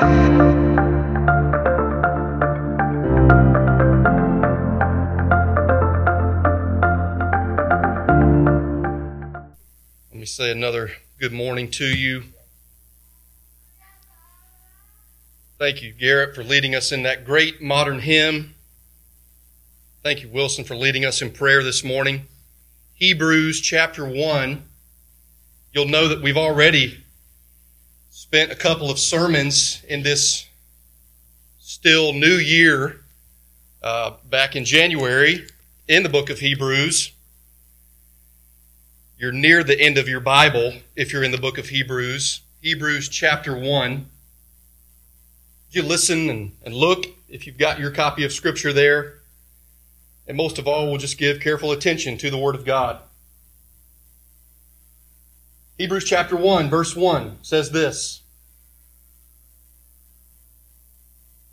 Let me say another good morning to you. Thank you, Garrett, for leading us in that great modern hymn. Thank you, Wilson, for leading us in prayer this morning. Hebrews chapter 1. You'll know that we've already spent a couple of sermons in this still new year uh, back in January in the book of Hebrews. You're near the end of your Bible if you're in the book of Hebrews, Hebrews chapter 1. You listen and, and look if you've got your copy of Scripture there. And most of all, we'll just give careful attention to the Word of God. Hebrews chapter 1, verse 1 says this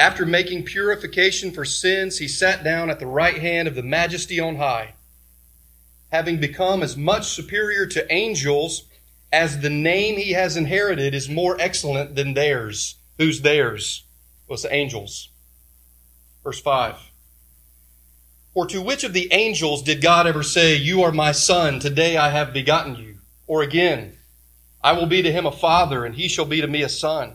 After making purification for sins, he sat down at the right hand of the majesty on high having become as much superior to angels as the name he has inherited is more excellent than theirs. Who's theirs? Well, it's the angels. Verse 5. For to which of the angels did God ever say, You are my son, today I have begotten you? Or again, I will be to him a father, and he shall be to me a son.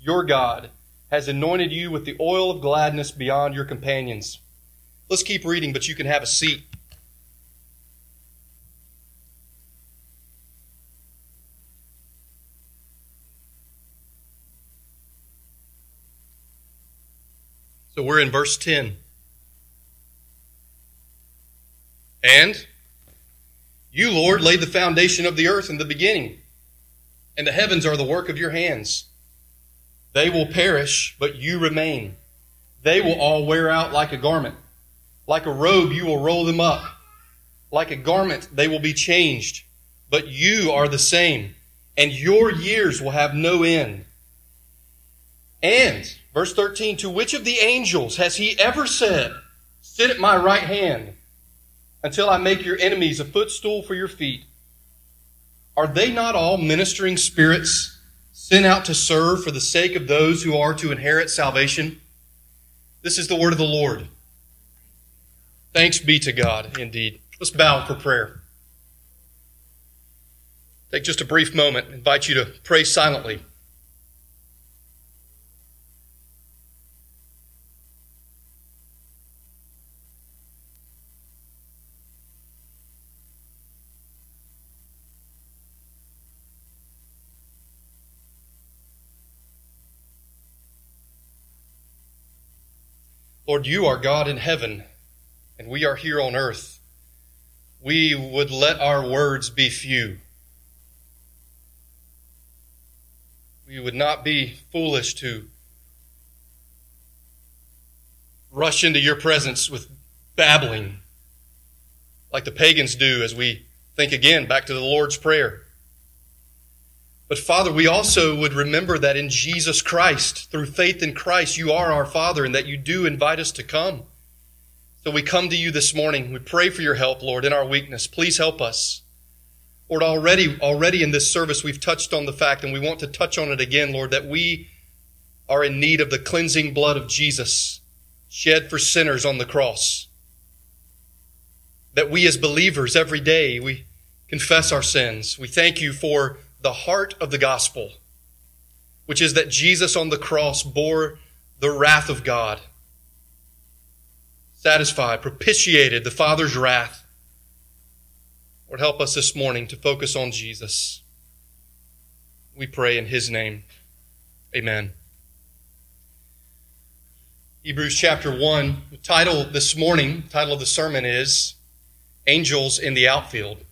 your God, has anointed you with the oil of gladness beyond your companions. Let's keep reading, but you can have a seat. So we're in verse 10. And you, Lord, laid the foundation of the earth in the beginning, and the heavens are the work of your hands. They will perish, but you remain. They will all wear out like a garment. Like a robe, you will roll them up. Like a garment, they will be changed. But you are the same, and your years will have no end. And Verse 13, to which of the angels has he ever said, Sit at my right hand until I make your enemies a footstool for your feet? Are they not all ministering spirits sent out to serve for the sake of those who are to inherit salvation? This is the word of the Lord. Thanks be to God, indeed. Let's bow for prayer. Take just a brief moment. Invite you to pray silently. Lord, you are God in heaven, and we are here on earth. We would let our words be few. We would not be foolish to rush into your presence with babbling like the pagans do as we think again back to the Lord's Prayer. But Father, we also would remember that in Jesus Christ, through faith in Christ, you are our Father and that you do invite us to come. So we come to you this morning. We pray for your help, Lord, in our weakness. Please help us. Lord, already, already in this service, we've touched on the fact, and we want to touch on it again, Lord, that we are in need of the cleansing blood of Jesus shed for sinners on the cross. That we as believers every day, we confess our sins. We thank you for the heart of the gospel. which is that Jesus on the cross bore the wrath of God, satisfied, propitiated the Father's wrath. Lord, help us this morning to focus on Jesus. We pray in His name. Amen. Hebrews chapter 1, the title this morning, title of the sermon is Angels in the Outfield.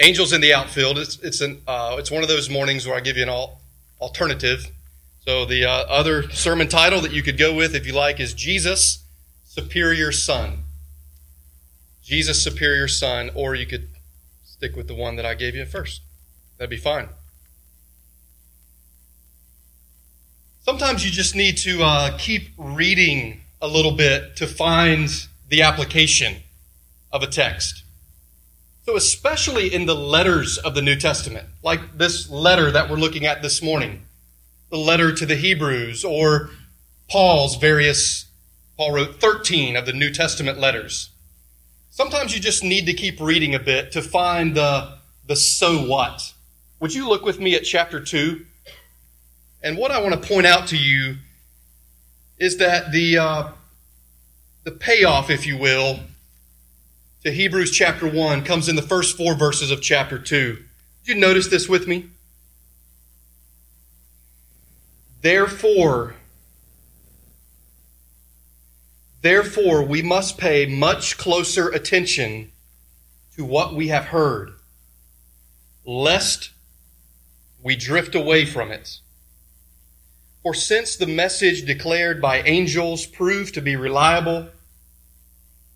Angels in the outfield. It's it's an uh, it's one of those mornings where I give you an all, alternative. So the uh, other sermon title that you could go with, if you like, is Jesus Superior Son. Jesus Superior Son, or you could stick with the one that I gave you first. That'd be fine. Sometimes you just need to uh, keep reading a little bit to find the application of a text. So, especially in the letters of the New Testament, like this letter that we're looking at this morning, the letter to the Hebrews, or Paul's various, Paul wrote 13 of the New Testament letters. Sometimes you just need to keep reading a bit to find the, the so what. Would you look with me at chapter 2? And what I want to point out to you is that the, uh, the payoff, if you will, to Hebrews chapter 1 comes in the first four verses of chapter 2. Did you notice this with me? Therefore, therefore, we must pay much closer attention to what we have heard, lest we drift away from it. For since the message declared by angels proved to be reliable,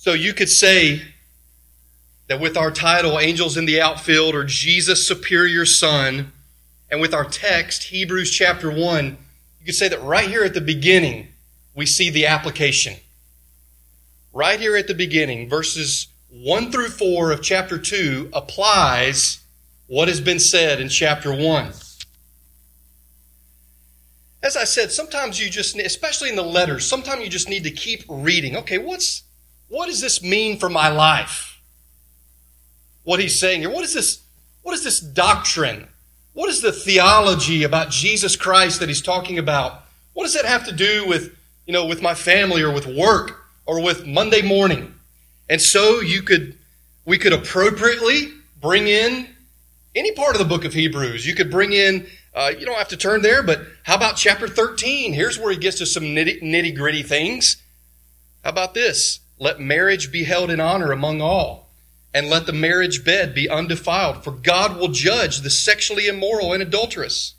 So you could say that with our title, Angels in the Outfield, or Jesus Superior Son, and with our text, Hebrews chapter 1, you could say that right here at the beginning, we see the application. Right here at the beginning, verses 1 through 4 of chapter 2 applies what has been said in chapter 1. As I said, sometimes you just, especially in the letters, sometimes you just need to keep reading. Okay, what's what does this mean for my life? What he's saying here. What is this? What is this doctrine? What is the theology about Jesus Christ that he's talking about? What does that have to do with, you know, with my family or with work or with Monday morning? And so you could, we could appropriately bring in any part of the book of Hebrews. You could bring in, uh, you don't have to turn there, but how about chapter 13? Here's where he gets to some nitty, nitty gritty things. How about this? Let marriage be held in honor among all, and let the marriage bed be undefiled, for God will judge the sexually immoral and adulterous.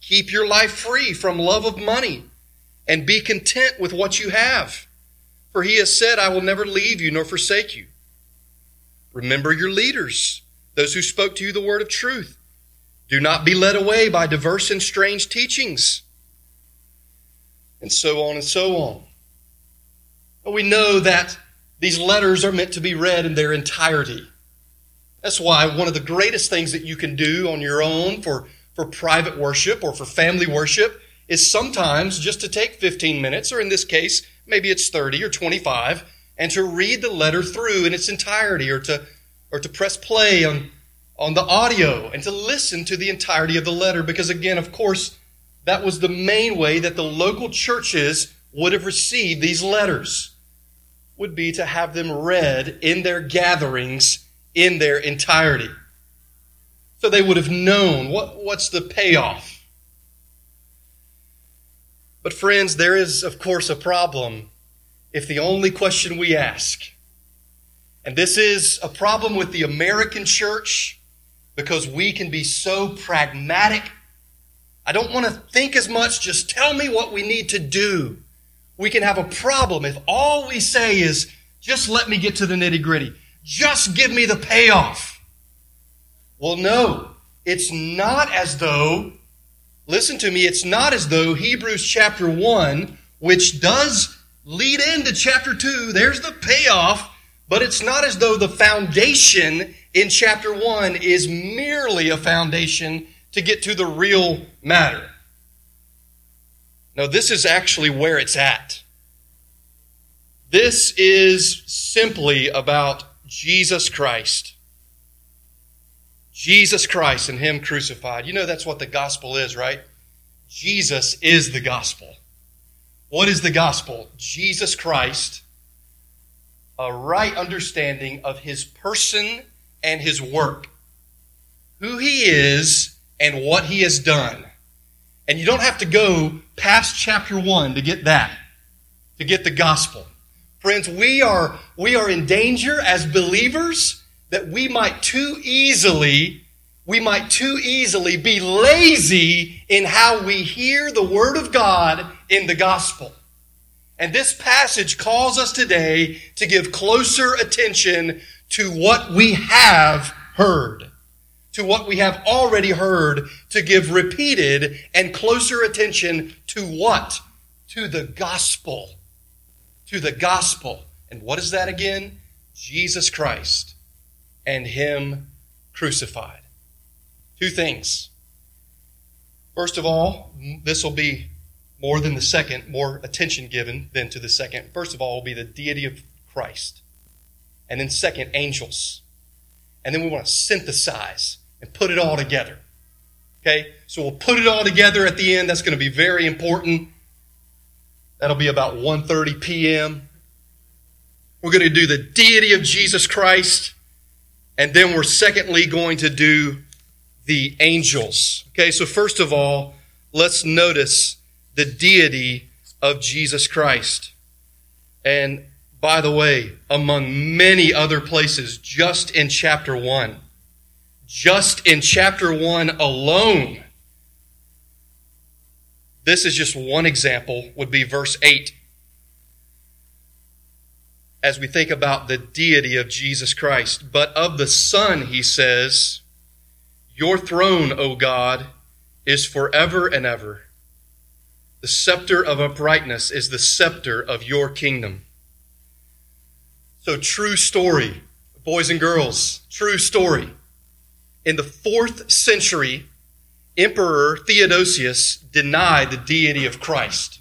Keep your life free from love of money, and be content with what you have. For he has said, I will never leave you nor forsake you. Remember your leaders, those who spoke to you the word of truth. Do not be led away by diverse and strange teachings. And so on and so on. We know that these letters are meant to be read in their entirety. That's why one of the greatest things that you can do on your own for, for private worship or for family worship is sometimes just to take 15 minutes, or in this case, maybe it's 30 or 25, and to read the letter through in its entirety or to, or to press play on, on the audio and to listen to the entirety of the letter. Because again, of course, that was the main way that the local churches would have received these letters would be to have them read in their gatherings in their entirety. So they would have known what, what's the payoff. But, friends, there is, of course, a problem if the only question we ask, and this is a problem with the American church because we can be so pragmatic. I don't want to think as much, just tell me what we need to do we can have a problem if all we say is, just let me get to the nitty gritty. Just give me the payoff. Well, no, it's not as though listen to me, it's not as though Hebrews chapter 1, which does lead into chapter 2, there's the payoff, but it's not as though the foundation in chapter 1 is merely a foundation to get to the real matter. No, this is actually where it's at. This is simply about Jesus Christ. Jesus Christ and Him crucified. You know that's what the gospel is, right? Jesus is the gospel. What is the gospel? Jesus Christ, a right understanding of His person and His work, who He is and what He has done. And you don't have to go past chapter 1 to get that, to get the gospel. Friends, we are, we are in danger as believers that we might too easily, we might too easily be lazy in how we hear the Word of God in the gospel. And this passage calls us today to give closer attention to what we have heard, to what we have already heard, to give repeated and closer attention to what? To the gospel to the gospel. And what is that again? Jesus Christ and Him crucified. Two things. First of all, this will be more than the second, more attention given than to the second. First of all, will be the deity of Christ. And then, second, angels. And then we want to synthesize and put it all together. Okay? So we'll put it all together at the end. That's going to be very important. That'll be about 1:30 p.m. We're going to do the deity of Jesus Christ, and then we're secondly going to do the angels. Okay, so first of all, let's notice the deity of Jesus Christ. And by the way, among many other places, just in chapter 1, just in chapter 1 alone, this is just one example, would be verse 8. As we think about the deity of Jesus Christ. But of the Son, he says, Your throne, O God, is forever and ever. The scepter of uprightness is the scepter of your kingdom. So, true story, boys and girls, true story. In the fourth century, Emperor Theodosius denied the deity of Christ.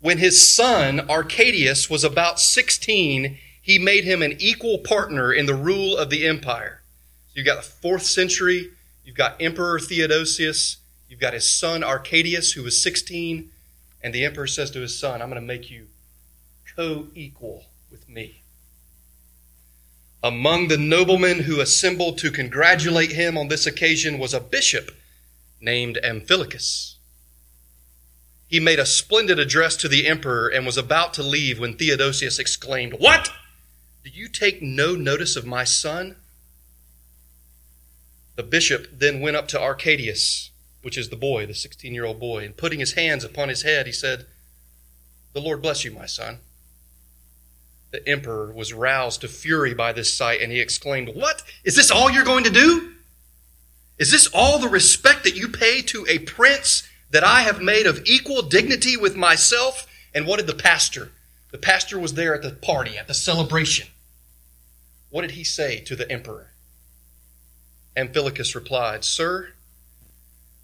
When his son Arcadius was about 16, he made him an equal partner in the rule of the empire. So you've got the fourth century, you've got Emperor Theodosius, you've got his son Arcadius, who was 16, and the emperor says to his son, I'm going to make you co equal with me. Among the noblemen who assembled to congratulate him on this occasion was a bishop named Amphilochus. He made a splendid address to the emperor and was about to leave when Theodosius exclaimed, What? Do you take no notice of my son? The bishop then went up to Arcadius, which is the boy, the 16 year old boy, and putting his hands upon his head, he said, The Lord bless you, my son. The emperor was roused to fury by this sight, and he exclaimed, What? Is this all you're going to do? Is this all the respect that you pay to a prince that I have made of equal dignity with myself? And what did the pastor? The pastor was there at the party, at the celebration. What did he say to the emperor? Amphilochus replied, Sir,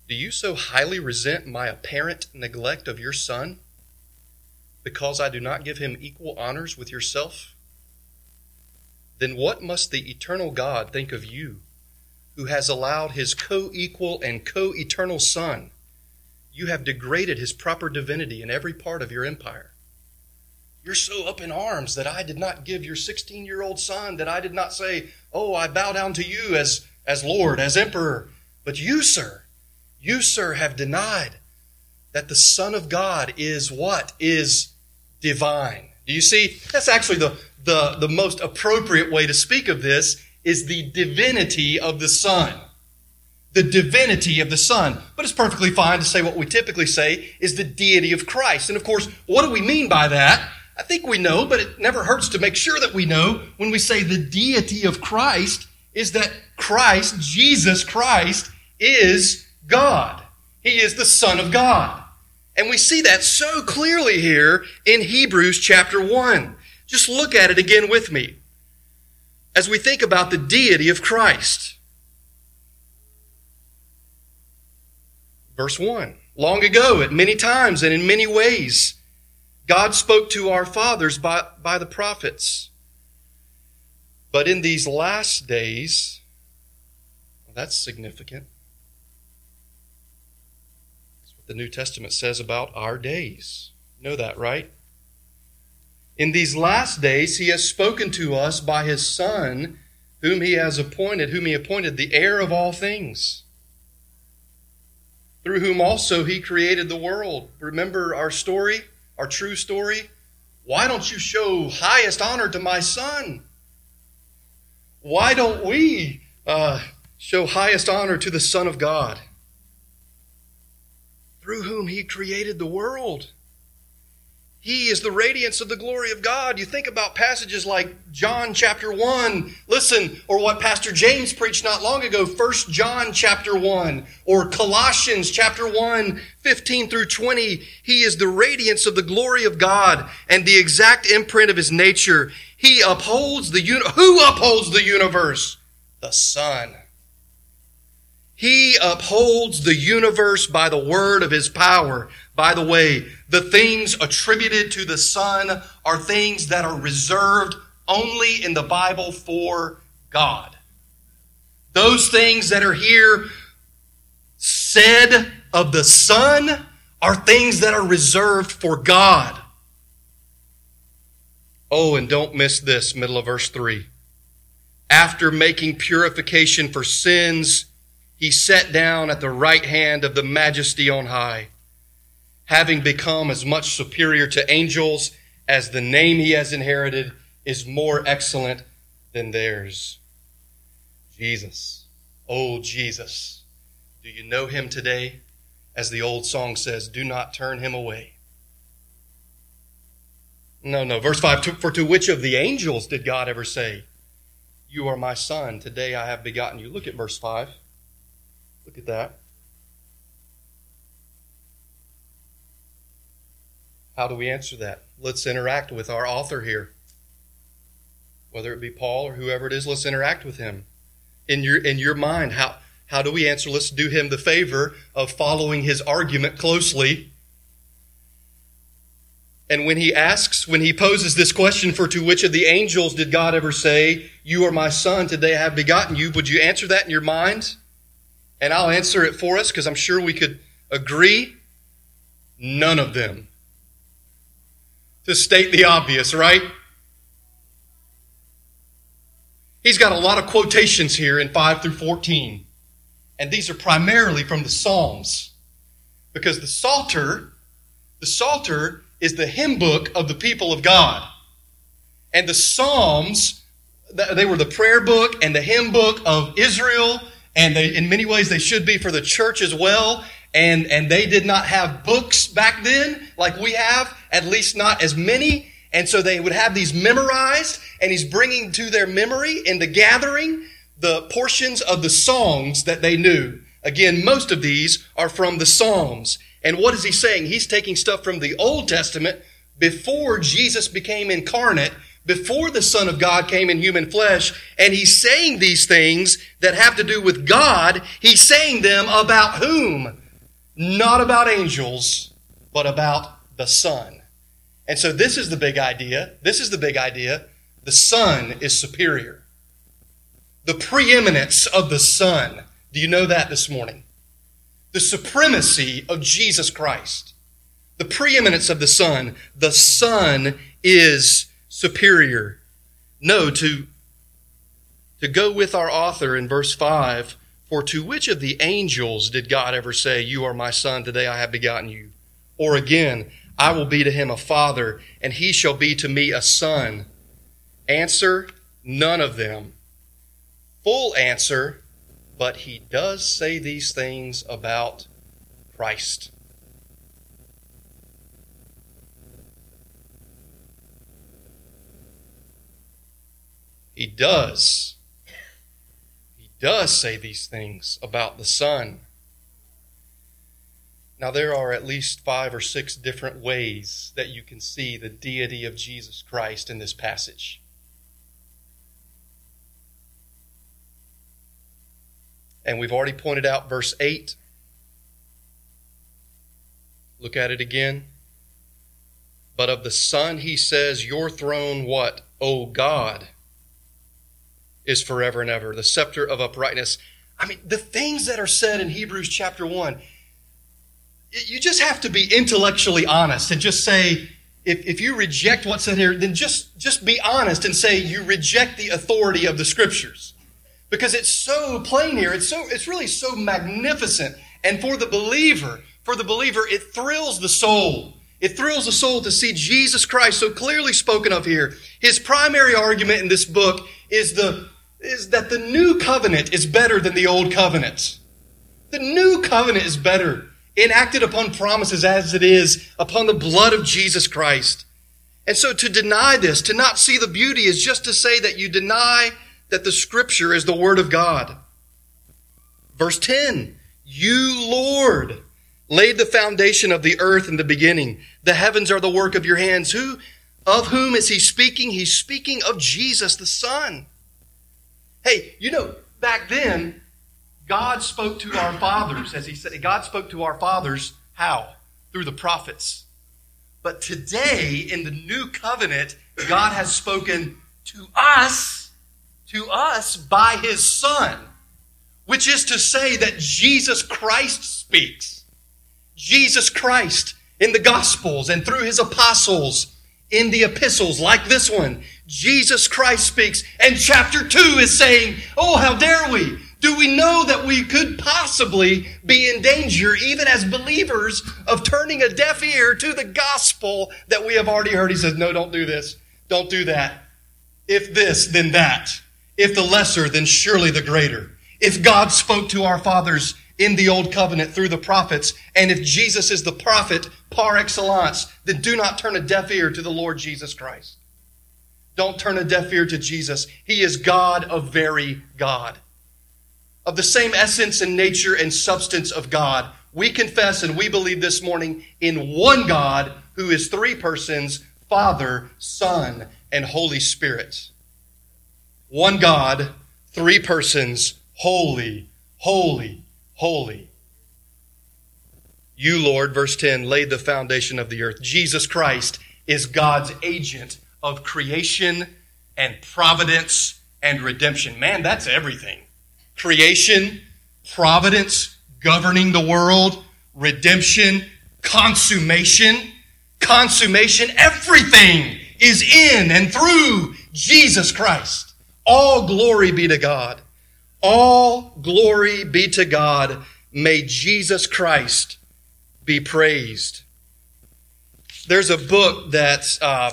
do you so highly resent my apparent neglect of your son because I do not give him equal honors with yourself? Then what must the eternal God think of you? who has allowed his co equal and co eternal Son, you have degraded his proper divinity in every part of your empire. You're so up in arms that I did not give your 16 year old son, that I did not say, Oh, I bow down to you as, as Lord, as Emperor. But you, sir, you, sir, have denied that the Son of God is what? Is divine. Do you see? That's actually the, the, the most appropriate way to speak of this is the divinity of the Son. The divinity of the Son. But it's perfectly fine to say what we typically say is the deity of Christ. And of course, what do we mean by that? I think we know, but it never hurts to make sure that we know when we say the deity of Christ is that Christ, Jesus Christ, is God. He is the Son of God. And we see that so clearly here in Hebrews chapter 1. Just look at it again with me as we think about the deity of Christ. Verse 1 Long ago, at many times and in many ways, God spoke to our fathers by, by the prophets. But in these last days, that's significant. The New Testament says about our days. You know that, right? In these last days, he has spoken to us by his Son, whom he has appointed, whom he appointed the heir of all things, through whom also he created the world. Remember our story, our true story? Why don't you show highest honor to my Son? Why don't we uh, show highest honor to the Son of God, through whom he created the world? He is the radiance of the glory of God. You think about passages like John chapter 1, listen, or what Pastor James preached not long ago, 1 John chapter 1, or Colossians chapter 1, 15 through 20. He is the radiance of the glory of God and the exact imprint of his nature. He upholds the uni- who upholds the universe? The Son. He upholds the universe by the word of his power. By the way, the things attributed to the Son are things that are reserved only in the Bible for God. Those things that are here said of the Son are things that are reserved for God. Oh, and don't miss this, middle of verse 3. After making purification for sins, he sat down at the right hand of the majesty on high, having become as much superior to angels as the name he has inherited is more excellent than theirs. Jesus. Oh, Jesus. Do you know him today? As the old song says, do not turn him away. No, no. Verse 5 For to which of the angels did God ever say, You are my son, today I have begotten you? Look at verse 5. Look at that. How do we answer that? Let's interact with our author here. Whether it be Paul or whoever it is, let's interact with him. In your in your mind, how how do we answer? Let's do him the favor of following his argument closely. And when he asks, when he poses this question for to which of the angels did God ever say, You are my son, today I have begotten you, would you answer that in your mind? And I'll answer it for us because I'm sure we could agree. None of them. To state the obvious, right? He's got a lot of quotations here in 5 through 14. And these are primarily from the Psalms. Because the Psalter, the Psalter is the hymn book of the people of God. And the Psalms, they were the prayer book and the hymn book of Israel and they, in many ways they should be for the church as well. And, and they did not have books back then like we have, at least not as many. And so they would have these memorized, and he's bringing to their memory in the gathering the portions of the songs that they knew. Again, most of these are from the Psalms. And what is he saying? He's taking stuff from the Old Testament before Jesus became incarnate before the Son of God came in human flesh, and he's saying these things that have to do with God. He's saying them about whom? Not about angels, but about the Son. And so this is the big idea. This is the big idea. The Son is superior. The preeminence of the Son. Do you know that this morning? The supremacy of Jesus Christ. The preeminence of the Son. The Son is superior. No, to, to go with our author in verse 5 For to which of the angels did God ever say, You are my son, today I have begotten you? Or again, I will be to him a father, and he shall be to me a son. Answer, none of them. Full answer, but he does say these things about Christ. He does. He does say these things about the Son. Now, there are at least five or six different ways that you can see the deity of Jesus Christ in this passage. And we've already pointed out verse 8. Look at it again. But of the Son, he says, Your throne, what? O God, is forever and ever. The scepter of uprightness. I mean, the things that are said in Hebrews chapter 1, you just have to be intellectually honest and just say, if, if you reject what's said here, then just, just be honest and say you reject the authority of the scriptures. Because it's so plain here. It's so, it's really so magnificent. And for the believer, for the believer, it thrills the soul. It thrills the soul to see Jesus Christ so clearly spoken of here. His primary argument in this book is the, is that the new covenant is better than the old covenant. The new covenant is better, enacted upon promises as it is upon the blood of Jesus Christ. And so to deny this, to not see the beauty is just to say that you deny that the scripture is the word of God. Verse 10, you Lord laid the foundation of the earth in the beginning. The heavens are the work of your hands. Who, of whom is he speaking? He's speaking of Jesus, the Son. Hey, you know, back then, God spoke to our fathers, as he said, God spoke to our fathers how? Through the prophets. But today, in the new covenant, God has spoken to us, to us by his Son, which is to say that Jesus Christ speaks. Jesus Christ in the Gospels and through his apostles in the epistles like this one. Jesus Christ speaks and chapter 2 is saying, Oh, how dare we? Do we know that we could possibly be in danger, even as believers, of turning a deaf ear to the gospel that we have already heard? He says, No, don't do this. Don't do that. If this, then that. If the lesser, then surely the greater. If God spoke to our fathers in the old covenant through the prophets. And if Jesus is the prophet par excellence, then do not turn a deaf ear to the Lord Jesus Christ. Don't turn a deaf ear to Jesus. He is God of very God. Of the same essence and nature and substance of God, we confess and we believe this morning in one God who is three persons Father, Son, and Holy Spirit. One God, three persons, holy, holy, holy. You, Lord, verse 10, laid the foundation of the earth. Jesus Christ is God's agent of creation and providence and redemption. Man, that's everything. Creation, providence, governing the world, redemption, consummation, consummation, everything is in and through Jesus Christ. All glory be to God. All glory be to God. May Jesus Christ be praised. There's a book that uh,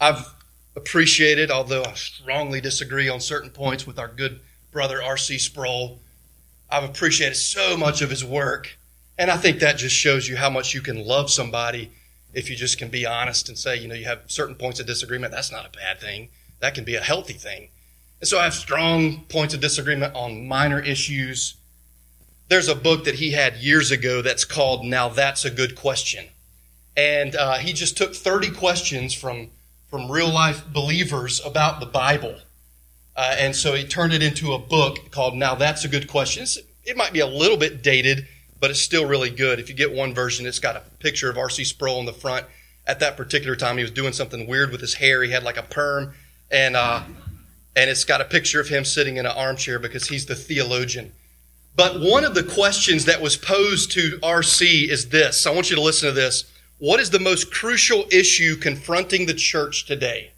I've appreciated, although I strongly disagree on certain points with our good brother R.C. Sproul. I've appreciated so much of his work. And I think that just shows you how much you can love somebody if you just can be honest and say, you know, you have certain points of disagreement. That's not a bad thing. That can be a healthy thing. And so I have strong points of disagreement on minor issues. There's a book that he had years ago that's called Now That's a Good Question. And uh, he just took 30 questions from, from real life believers about the Bible. Uh, and so he turned it into a book called Now That's a Good Question. It's, it might be a little bit dated, but it's still really good. If you get one version, it's got a picture of R.C. Sproul in the front. At that particular time, he was doing something weird with his hair. He had like a perm. And uh, and it's got a picture of him sitting in an armchair because he's the theologian. But one of the questions that was posed to RC is this. I want you to listen to this. What is the most crucial issue confronting the church today?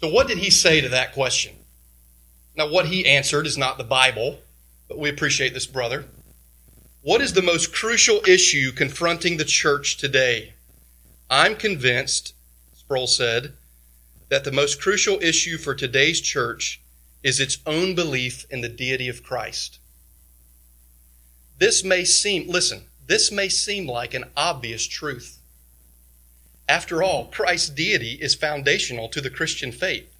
So, what did he say to that question? Now, what he answered is not the Bible, but we appreciate this brother. What is the most crucial issue confronting the church today? I'm convinced, Sproul said, that the most crucial issue for today's church is its own belief in the deity of Christ. This may seem, listen, this may seem like an obvious truth. After all, Christ's deity is foundational to the Christian faith.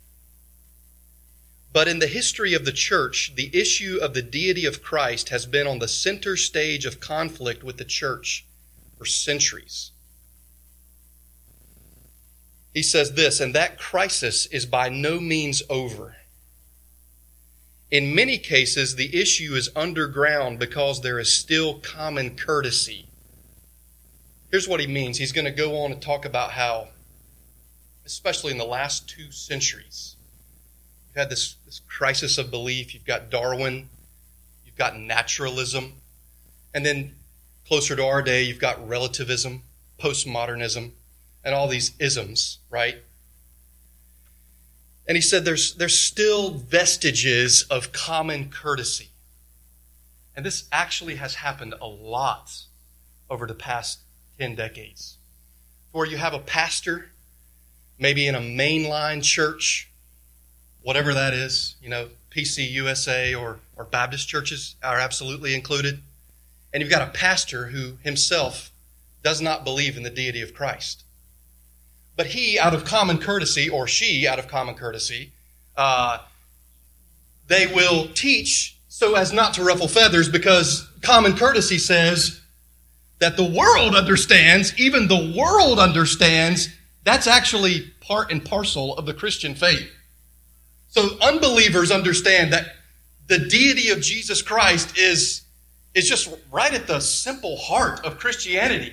But in the history of the church, the issue of the deity of Christ has been on the center stage of conflict with the church for centuries. He says this, and that crisis is by no means over. In many cases, the issue is underground because there is still common courtesy. Here's what he means. He's going to go on and talk about how, especially in the last two centuries, you've had this, this crisis of belief. You've got Darwin, you've got naturalism, and then closer to our day, you've got relativism, postmodernism, and all these isms, right? And he said there's, there's still vestiges of common courtesy. And this actually has happened a lot over the past 10 decades. Where you have a pastor, maybe in a mainline church, whatever that is, you know, PC USA or, or Baptist churches are absolutely included. And you've got a pastor who himself does not believe in the deity of Christ. But he, out of common courtesy, or she, out of common courtesy, uh, they will teach so as not to ruffle feathers because common courtesy says that the world understands, even the world understands, that's actually part and parcel of the Christian faith. So unbelievers understand that the deity of Jesus Christ is, is just right at the simple heart of Christianity.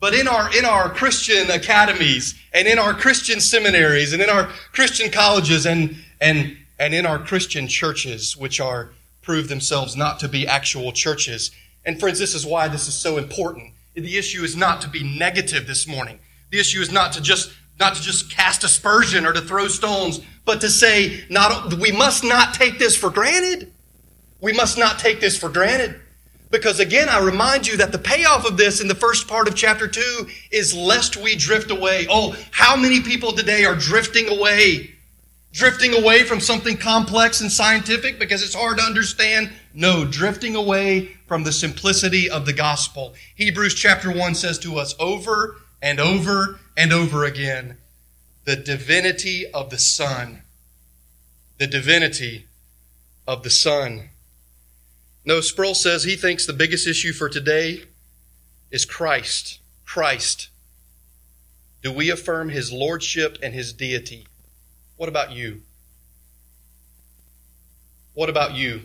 But in our, in our Christian academies and in our Christian seminaries and in our Christian colleges and, and, and in our Christian churches, which are prove themselves not to be actual churches. And friends, this is why this is so important. The issue is not to be negative this morning. The issue is not to just not to just cast aspersion or to throw stones, but to say not we must not take this for granted. We must not take this for granted. Because again, I remind you that the payoff of this in the first part of chapter 2 is lest we drift away. Oh, how many people today are drifting away? Drifting away from something complex and scientific because it's hard to understand? No, drifting away from the simplicity of the gospel. Hebrews chapter 1 says to us over and over and over again the divinity of the Son. The divinity of the Son. No, Sproul says he thinks the biggest issue for today is Christ. Christ. Do we affirm his lordship and his deity? What about you? What about you?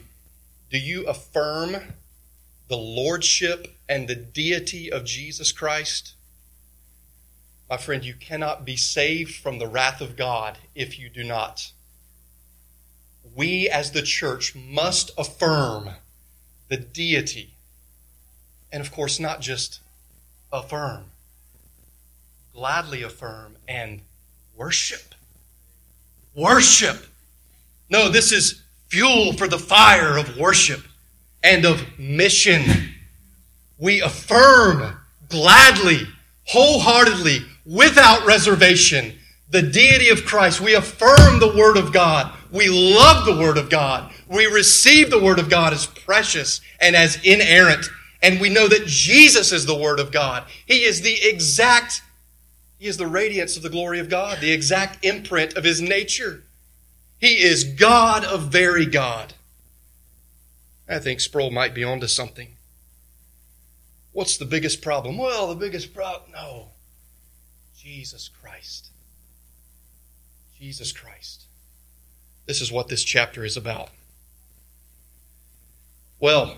Do you affirm the lordship and the deity of Jesus Christ? My friend, you cannot be saved from the wrath of God if you do not. We as the church must affirm the deity. And of course, not just affirm, gladly affirm and worship. Worship. No, this is fuel for the fire of worship and of mission. We affirm gladly, wholeheartedly, without reservation, the deity of Christ. We affirm the Word of God. We love the Word of God. We receive the Word of God as precious and as inerrant. And we know that Jesus is the Word of God. He is the exact, He is the radiance of the glory of God, the exact imprint of His nature. He is God of very God. I think Sproul might be onto something. What's the biggest problem? Well, the biggest problem, no. Jesus Christ. Jesus Christ. This is what this chapter is about. Well,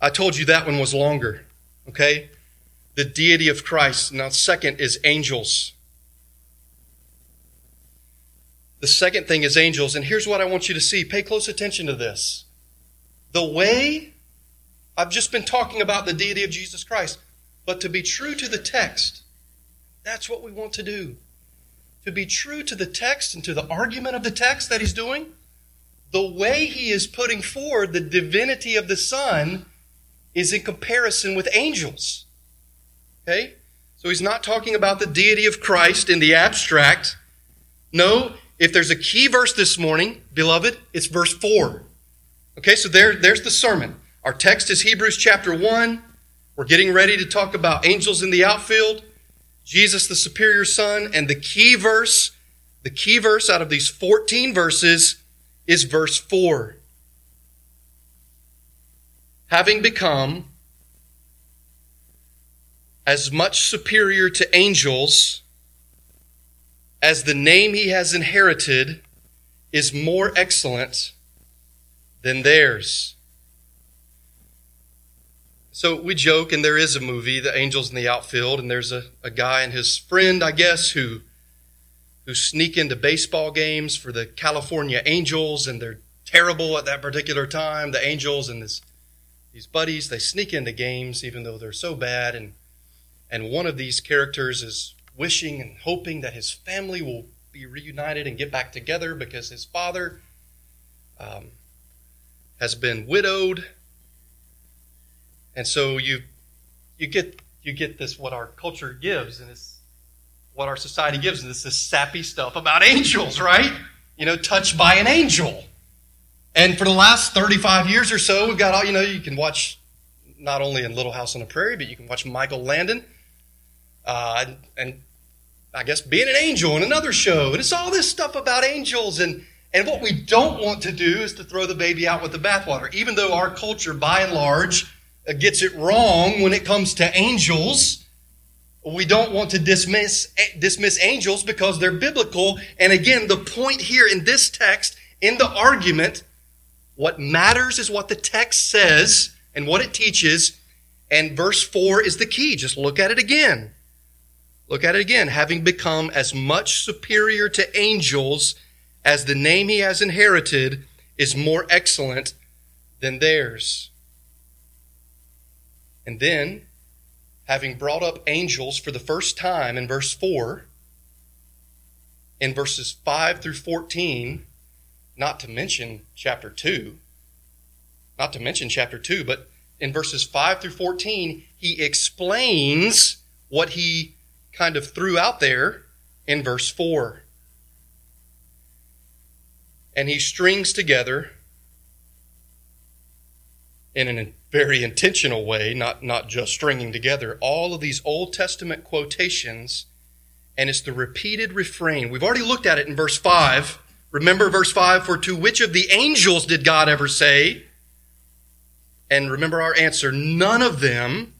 I told you that one was longer, okay? The deity of Christ. Now, second is angels. The second thing is angels. And here's what I want you to see. Pay close attention to this. The way I've just been talking about the deity of Jesus Christ, but to be true to the text, that's what we want to do. To be true to the text and to the argument of the text that he's doing, the way he is putting forward the divinity of the Son is in comparison with angels. Okay? So he's not talking about the deity of Christ in the abstract. No, if there's a key verse this morning, beloved, it's verse 4. Okay, so there, there's the sermon. Our text is Hebrews chapter 1. We're getting ready to talk about angels in the outfield, Jesus the superior son, and the key verse, the key verse out of these 14 verses is verse 4. Having become as much superior to angels as the name he has inherited is more excellent than theirs. So we joke, and there is a movie, The Angels in the Outfield, and there's a, a guy and his friend, I guess, who who sneak into baseball games for the California Angels, and they're terrible at that particular time. The Angels and this, these buddies, they sneak into games even though they're so bad, and and one of these characters is wishing and hoping that his family will be reunited and get back together because his father um, has been widowed, and so you you get you get this what our culture gives, and it's what our society gives, it's this sappy stuff about angels, right? You know, touched by an angel. And for the last 35 years or so, we've got all, you know, you can watch not only in Little House on the Prairie, but you can watch Michael Landon. Uh, and, and I guess being an angel in another show. And it's all this stuff about angels. And, and what we don't want to do is to throw the baby out with the bathwater. Even though our culture, by and large, uh, gets it wrong when it comes to angels, we don't want to dismiss, dismiss angels because they're biblical. And again, the point here in this text, in the argument, what matters is what the text says and what it teaches. And verse 4 is the key. Just look at it again. Look at it again. Having become as much superior to angels as the name he has inherited is more excellent than theirs. And then, having brought up angels for the first time in verse 4, in verses 5 through 14, not to mention chapter 2, not to mention chapter 2, but in verses 5 through 14, he explains what he kind of threw out there in verse 4. And he strings together in a very intentional way, not, not just stringing together, all of these Old Testament quotations, and it's the repeated refrain. We've already looked at it in verse 5. Remember verse 5 For to which of the angels did God ever say? And remember our answer none of them,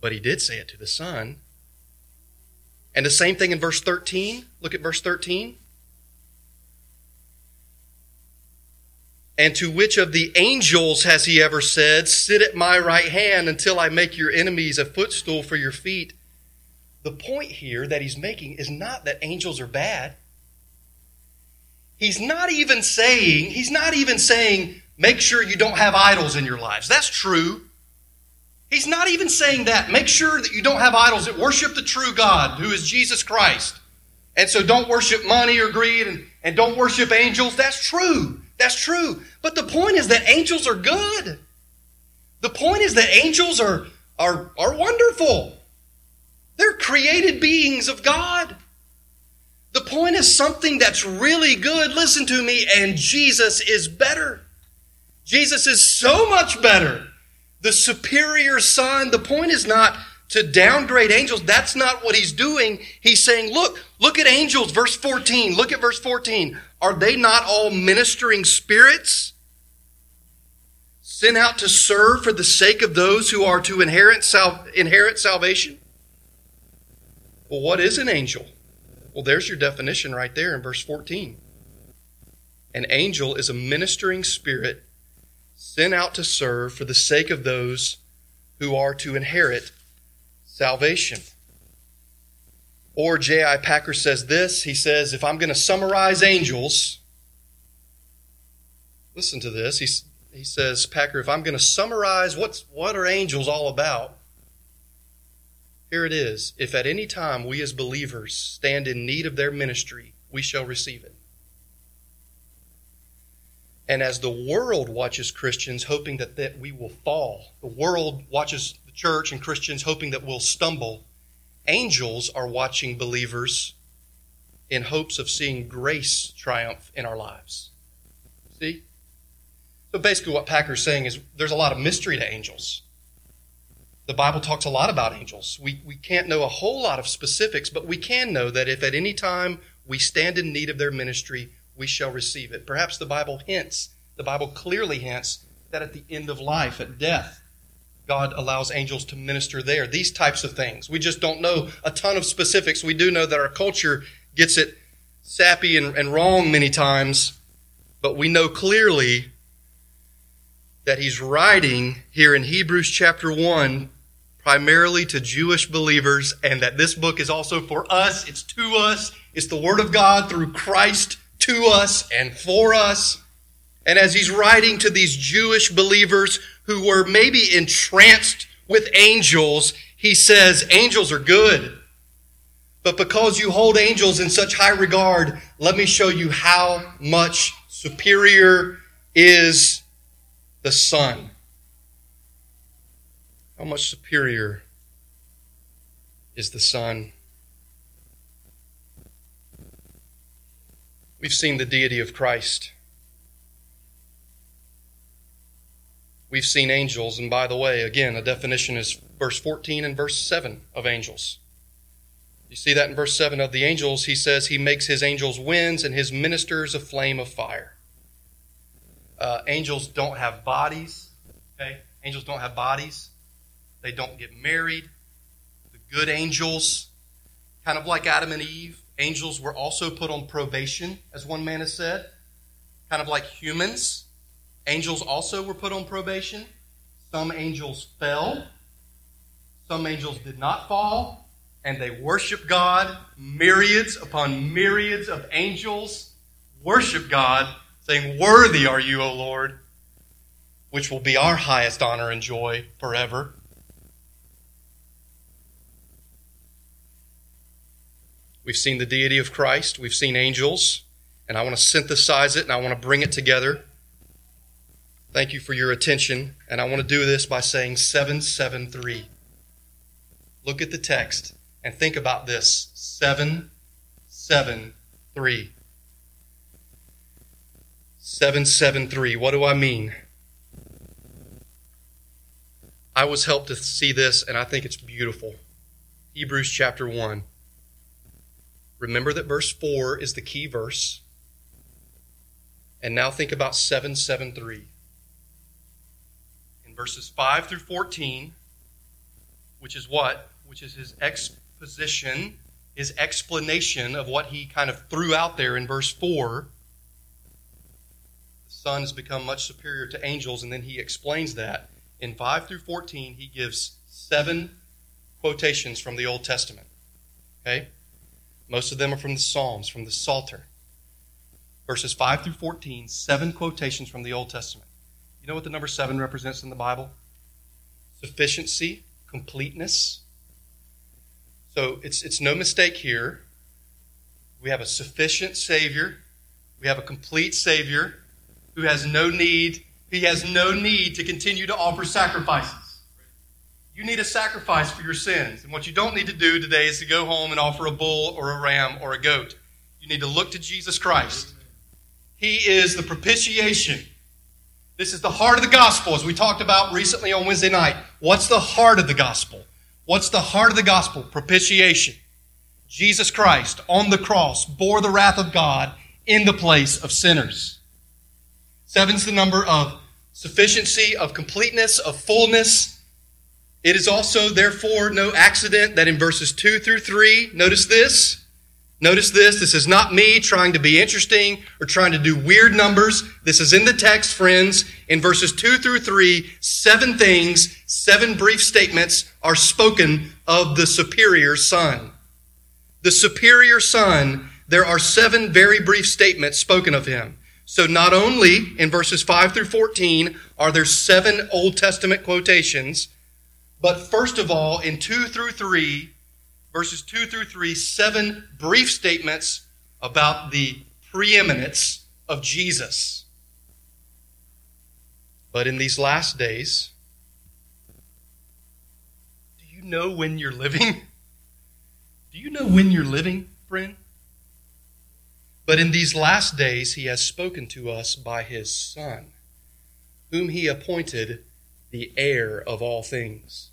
but he did say it to the Son. And the same thing in verse 13. Look at verse 13. And to which of the angels has he ever said, Sit at my right hand until I make your enemies a footstool for your feet? The point here that he's making is not that angels are bad. He's not even saying, he's not even saying, make sure you don't have idols in your lives. That's true. He's not even saying that. Make sure that you don't have idols that worship the true God, who is Jesus Christ. And so don't worship money or greed and, and don't worship angels. That's true. That's true. But the point is that angels are good. The point is that angels are, are, are wonderful. They're created beings of God. The point is something that's really good. Listen to me. And Jesus is better. Jesus is so much better the superior son. The point is not to downgrade angels. That's not what he's doing. He's saying, look, look at angels, verse 14. Look at verse 14. Are they not all ministering spirits? Sent out to serve for the sake of those who are to inherit, sal- inherit salvation? Well, what is an angel? Well, there's your definition right there in verse 14. An angel is a ministering spirit sent out to serve for the sake of those who are to inherit salvation. Or J.I. Packer says this he says, if I'm going to summarize angels, listen to this. He, he says, Packer, if I'm going to summarize what's, what are angels all about, here it is. If at any time we as believers stand in need of their ministry, we shall receive it. And as the world watches Christians hoping that, that we will fall, the world watches church and Christians hoping that we'll stumble, angels are watching believers in hopes of seeing grace triumph in our lives. See? So basically, what Packer's saying is there's a lot of mystery to angels. The Bible talks a lot about angels. We, we can't know a whole lot of specifics, but we can know that if at any time we stand in need of their ministry, we shall receive it. Perhaps the Bible hints, the Bible clearly hints, that at the end of life, at death, God allows angels to minister there. These types of things. We just don't know a ton of specifics. We do know that our culture gets it sappy and, and wrong many times, but we know clearly that he's writing here in Hebrews chapter 1 primarily to Jewish believers, and that this book is also for us. It's to us. It's the Word of God through Christ to us and for us. And as he's writing to these Jewish believers who were maybe entranced with angels, he says, Angels are good. But because you hold angels in such high regard, let me show you how much superior is the Son. How much superior is the Son? We've seen the deity of Christ. We've seen angels, and by the way, again, a definition is verse 14 and verse 7 of angels. You see that in verse 7 of the angels, he says he makes his angels winds and his ministers a flame of fire. Uh, angels don't have bodies. Okay? Angels don't have bodies. They don't get married. The good angels, kind of like Adam and Eve, angels were also put on probation, as one man has said. Kind of like humans, angels also were put on probation. Some angels fell, some angels did not fall, and they worship God. Myriads upon myriads of angels worship God, saying, Worthy are you, O Lord, which will be our highest honor and joy forever. We've seen the deity of Christ, we've seen angels, and I want to synthesize it and I want to bring it together. Thank you for your attention, and I want to do this by saying 773. Look at the text and think about this 773. 773. What do I mean? I was helped to see this, and I think it's beautiful. Hebrews chapter 1. Remember that verse 4 is the key verse. And now think about 773. Verses 5 through 14, which is what? Which is his exposition, his explanation of what he kind of threw out there in verse 4. The Son has become much superior to angels, and then he explains that. In 5 through 14, he gives seven quotations from the Old Testament. Okay? Most of them are from the Psalms, from the Psalter. Verses 5 through 14, seven quotations from the Old Testament. You know what the number seven represents in the Bible? Sufficiency, completeness. So it's, it's no mistake here. We have a sufficient Savior. We have a complete Savior who has no need. He has no need to continue to offer sacrifices. You need a sacrifice for your sins. And what you don't need to do today is to go home and offer a bull or a ram or a goat. You need to look to Jesus Christ. He is the propitiation. This is the heart of the gospel, as we talked about recently on Wednesday night. What's the heart of the gospel? What's the heart of the gospel? Propitiation. Jesus Christ on the cross bore the wrath of God in the place of sinners. Seven's the number of sufficiency, of completeness, of fullness, it is also, therefore, no accident that in verses 2 through 3, notice this. Notice this. This is not me trying to be interesting or trying to do weird numbers. This is in the text, friends. In verses 2 through 3, seven things, seven brief statements are spoken of the superior son. The superior son, there are seven very brief statements spoken of him. So not only in verses 5 through 14 are there seven Old Testament quotations, but first of all, in 2 through 3, verses 2 through 3, seven brief statements about the preeminence of Jesus. But in these last days, do you know when you're living? Do you know when you're living, friend? But in these last days, he has spoken to us by his Son, whom he appointed the heir of all things,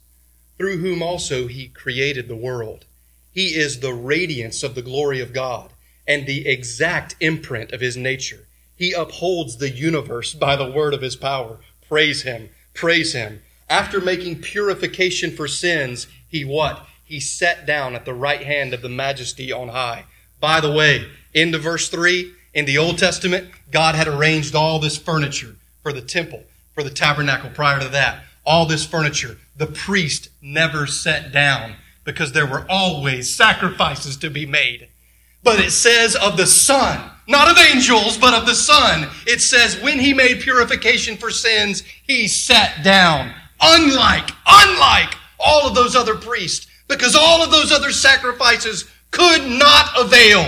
through whom also he created the world. He is the radiance of the glory of God and the exact imprint of his nature. He upholds the universe by the word of his power. Praise him, praise him. After making purification for sins, he what? He sat down at the right hand of the majesty on high. By the way, into verse 3, in the Old Testament, God had arranged all this furniture for the temple, for the tabernacle prior to that. All this furniture. The priest never sat down because there were always sacrifices to be made. But it says of the Son, not of angels, but of the Son. It says when he made purification for sins, he sat down. Unlike, unlike all of those other priests, because all of those other sacrifices could not avail.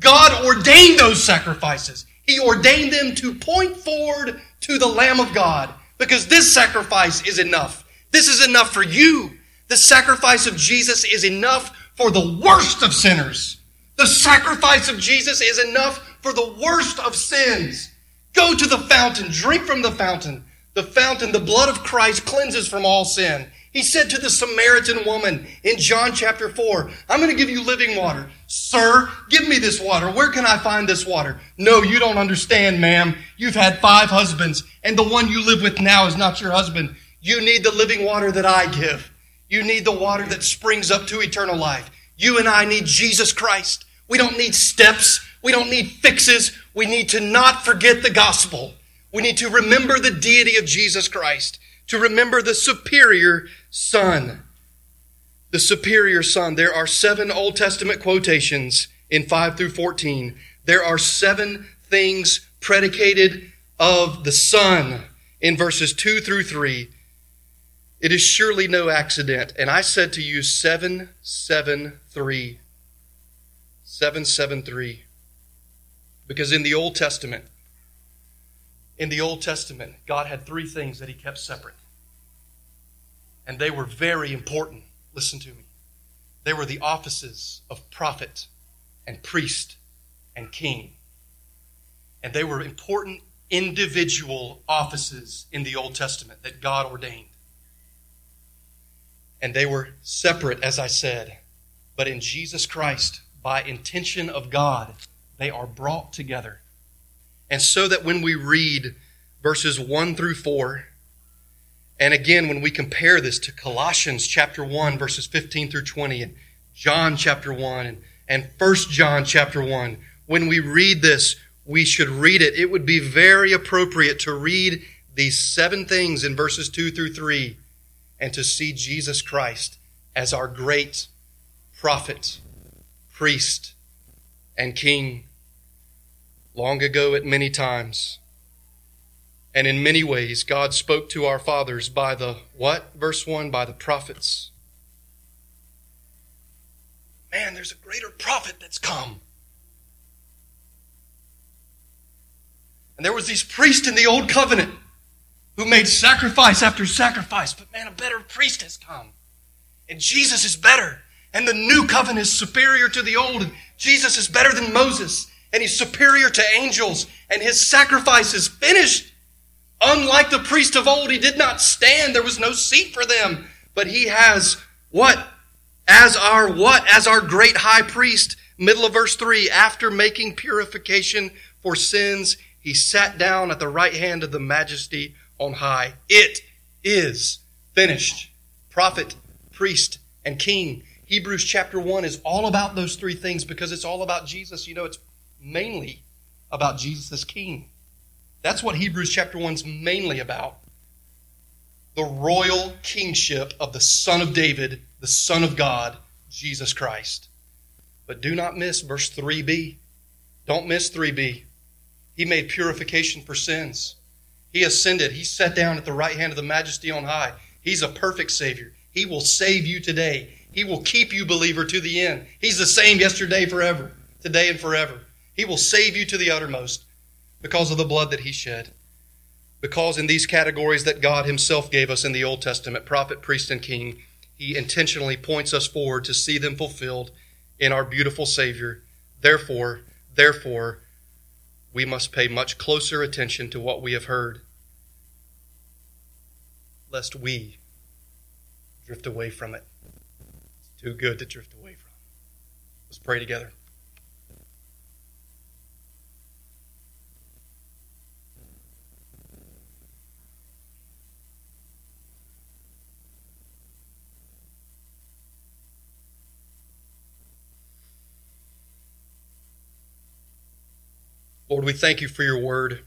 God ordained those sacrifices. He ordained them to point forward to the Lamb of God because this sacrifice is enough. This is enough for you. The sacrifice of Jesus is enough for the worst of sinners. The sacrifice of Jesus is enough for the worst of sins. Go to the fountain, drink from the fountain. The fountain, the blood of Christ cleanses from all sin. He said to the Samaritan woman in John chapter 4, I'm going to give you living water. Sir, give me this water. Where can I find this water? No, you don't understand, ma'am. You've had five husbands, and the one you live with now is not your husband. You need the living water that I give. You need the water that springs up to eternal life. You and I need Jesus Christ. We don't need steps. We don't need fixes. We need to not forget the gospel. We need to remember the deity of Jesus Christ to remember the superior Son. The superior Son. There are seven Old Testament quotations in 5 through 14. There are seven things predicated of the Son in verses 2 through 3. It is surely no accident. And I said to you, 773. 773. Because in the Old Testament, in the Old Testament, God had three things that He kept separate. And they were very important. Listen to me. They were the offices of prophet and priest and king. And they were important individual offices in the Old Testament that God ordained. And they were separate, as I said. But in Jesus Christ, by intention of God, they are brought together and so that when we read verses 1 through 4, and again, when we compare this to Colossians chapter 1, verses 15 through 20, and John chapter 1, and, and 1 John chapter 1, when we read this, we should read it. It would be very appropriate to read these seven things in verses 2 through 3 and to see Jesus Christ as our great prophet, priest, and king long ago at many times. And in many ways, God spoke to our fathers by the what? Verse 1 by the prophets. Man, there's a greater prophet that's come. And there was these priests in the old covenant who made sacrifice after sacrifice, but man, a better priest has come. And Jesus is better. And the new covenant is superior to the old. And Jesus is better than Moses and he's superior to angels, and his sacrifice is finished. Unlike the priest of old, he did not stand. There was no seat for them. But he has what? As our what? As our great high priest. Middle of verse 3. After making purification for sins, he sat down at the right hand of the majesty on high. It is finished. Prophet, priest, and king. Hebrews chapter 1 is all about those three things because it's all about Jesus. You know, it's mainly about Jesus as King. That's what Hebrews chapter 1 is mainly about. The royal kingship of the Son of David, the Son of God, Jesus Christ. But do not miss verse 3b. Don't miss 3b. He made purification for sins. He ascended. He sat down at the right hand of the majesty on high. He's a perfect Savior. He will save you today. He will keep you, believer, to the end. He's the same yesterday, forever, today, and forever. He will save you to the uttermost because of the blood that he shed. Because in these categories that God himself gave us in the Old Testament, prophet, priest, and king, he intentionally points us forward to see them fulfilled in our beautiful Savior. Therefore, therefore, we must pay much closer attention to what we have heard, lest we drift away from it. It's too good to drift away from. Let's pray together. Lord, we thank you for your word.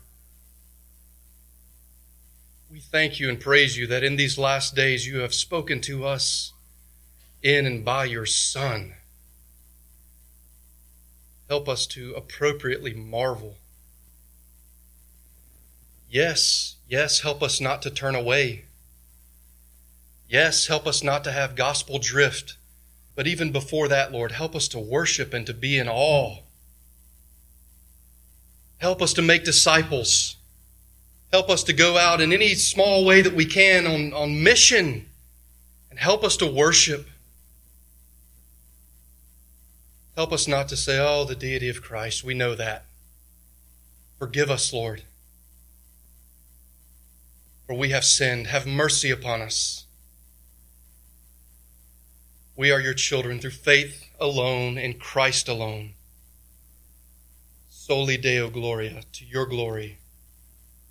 We thank you and praise you that in these last days you have spoken to us in and by your Son. Help us to appropriately marvel. Yes, yes, help us not to turn away. Yes, help us not to have gospel drift. But even before that, Lord, help us to worship and to be in awe. Help us to make disciples. Help us to go out in any small way that we can on, on mission. And help us to worship. Help us not to say, oh, the deity of Christ. We know that. Forgive us, Lord. For we have sinned. Have mercy upon us. We are your children through faith alone in Christ alone. Soli Deo Gloria, to your glory.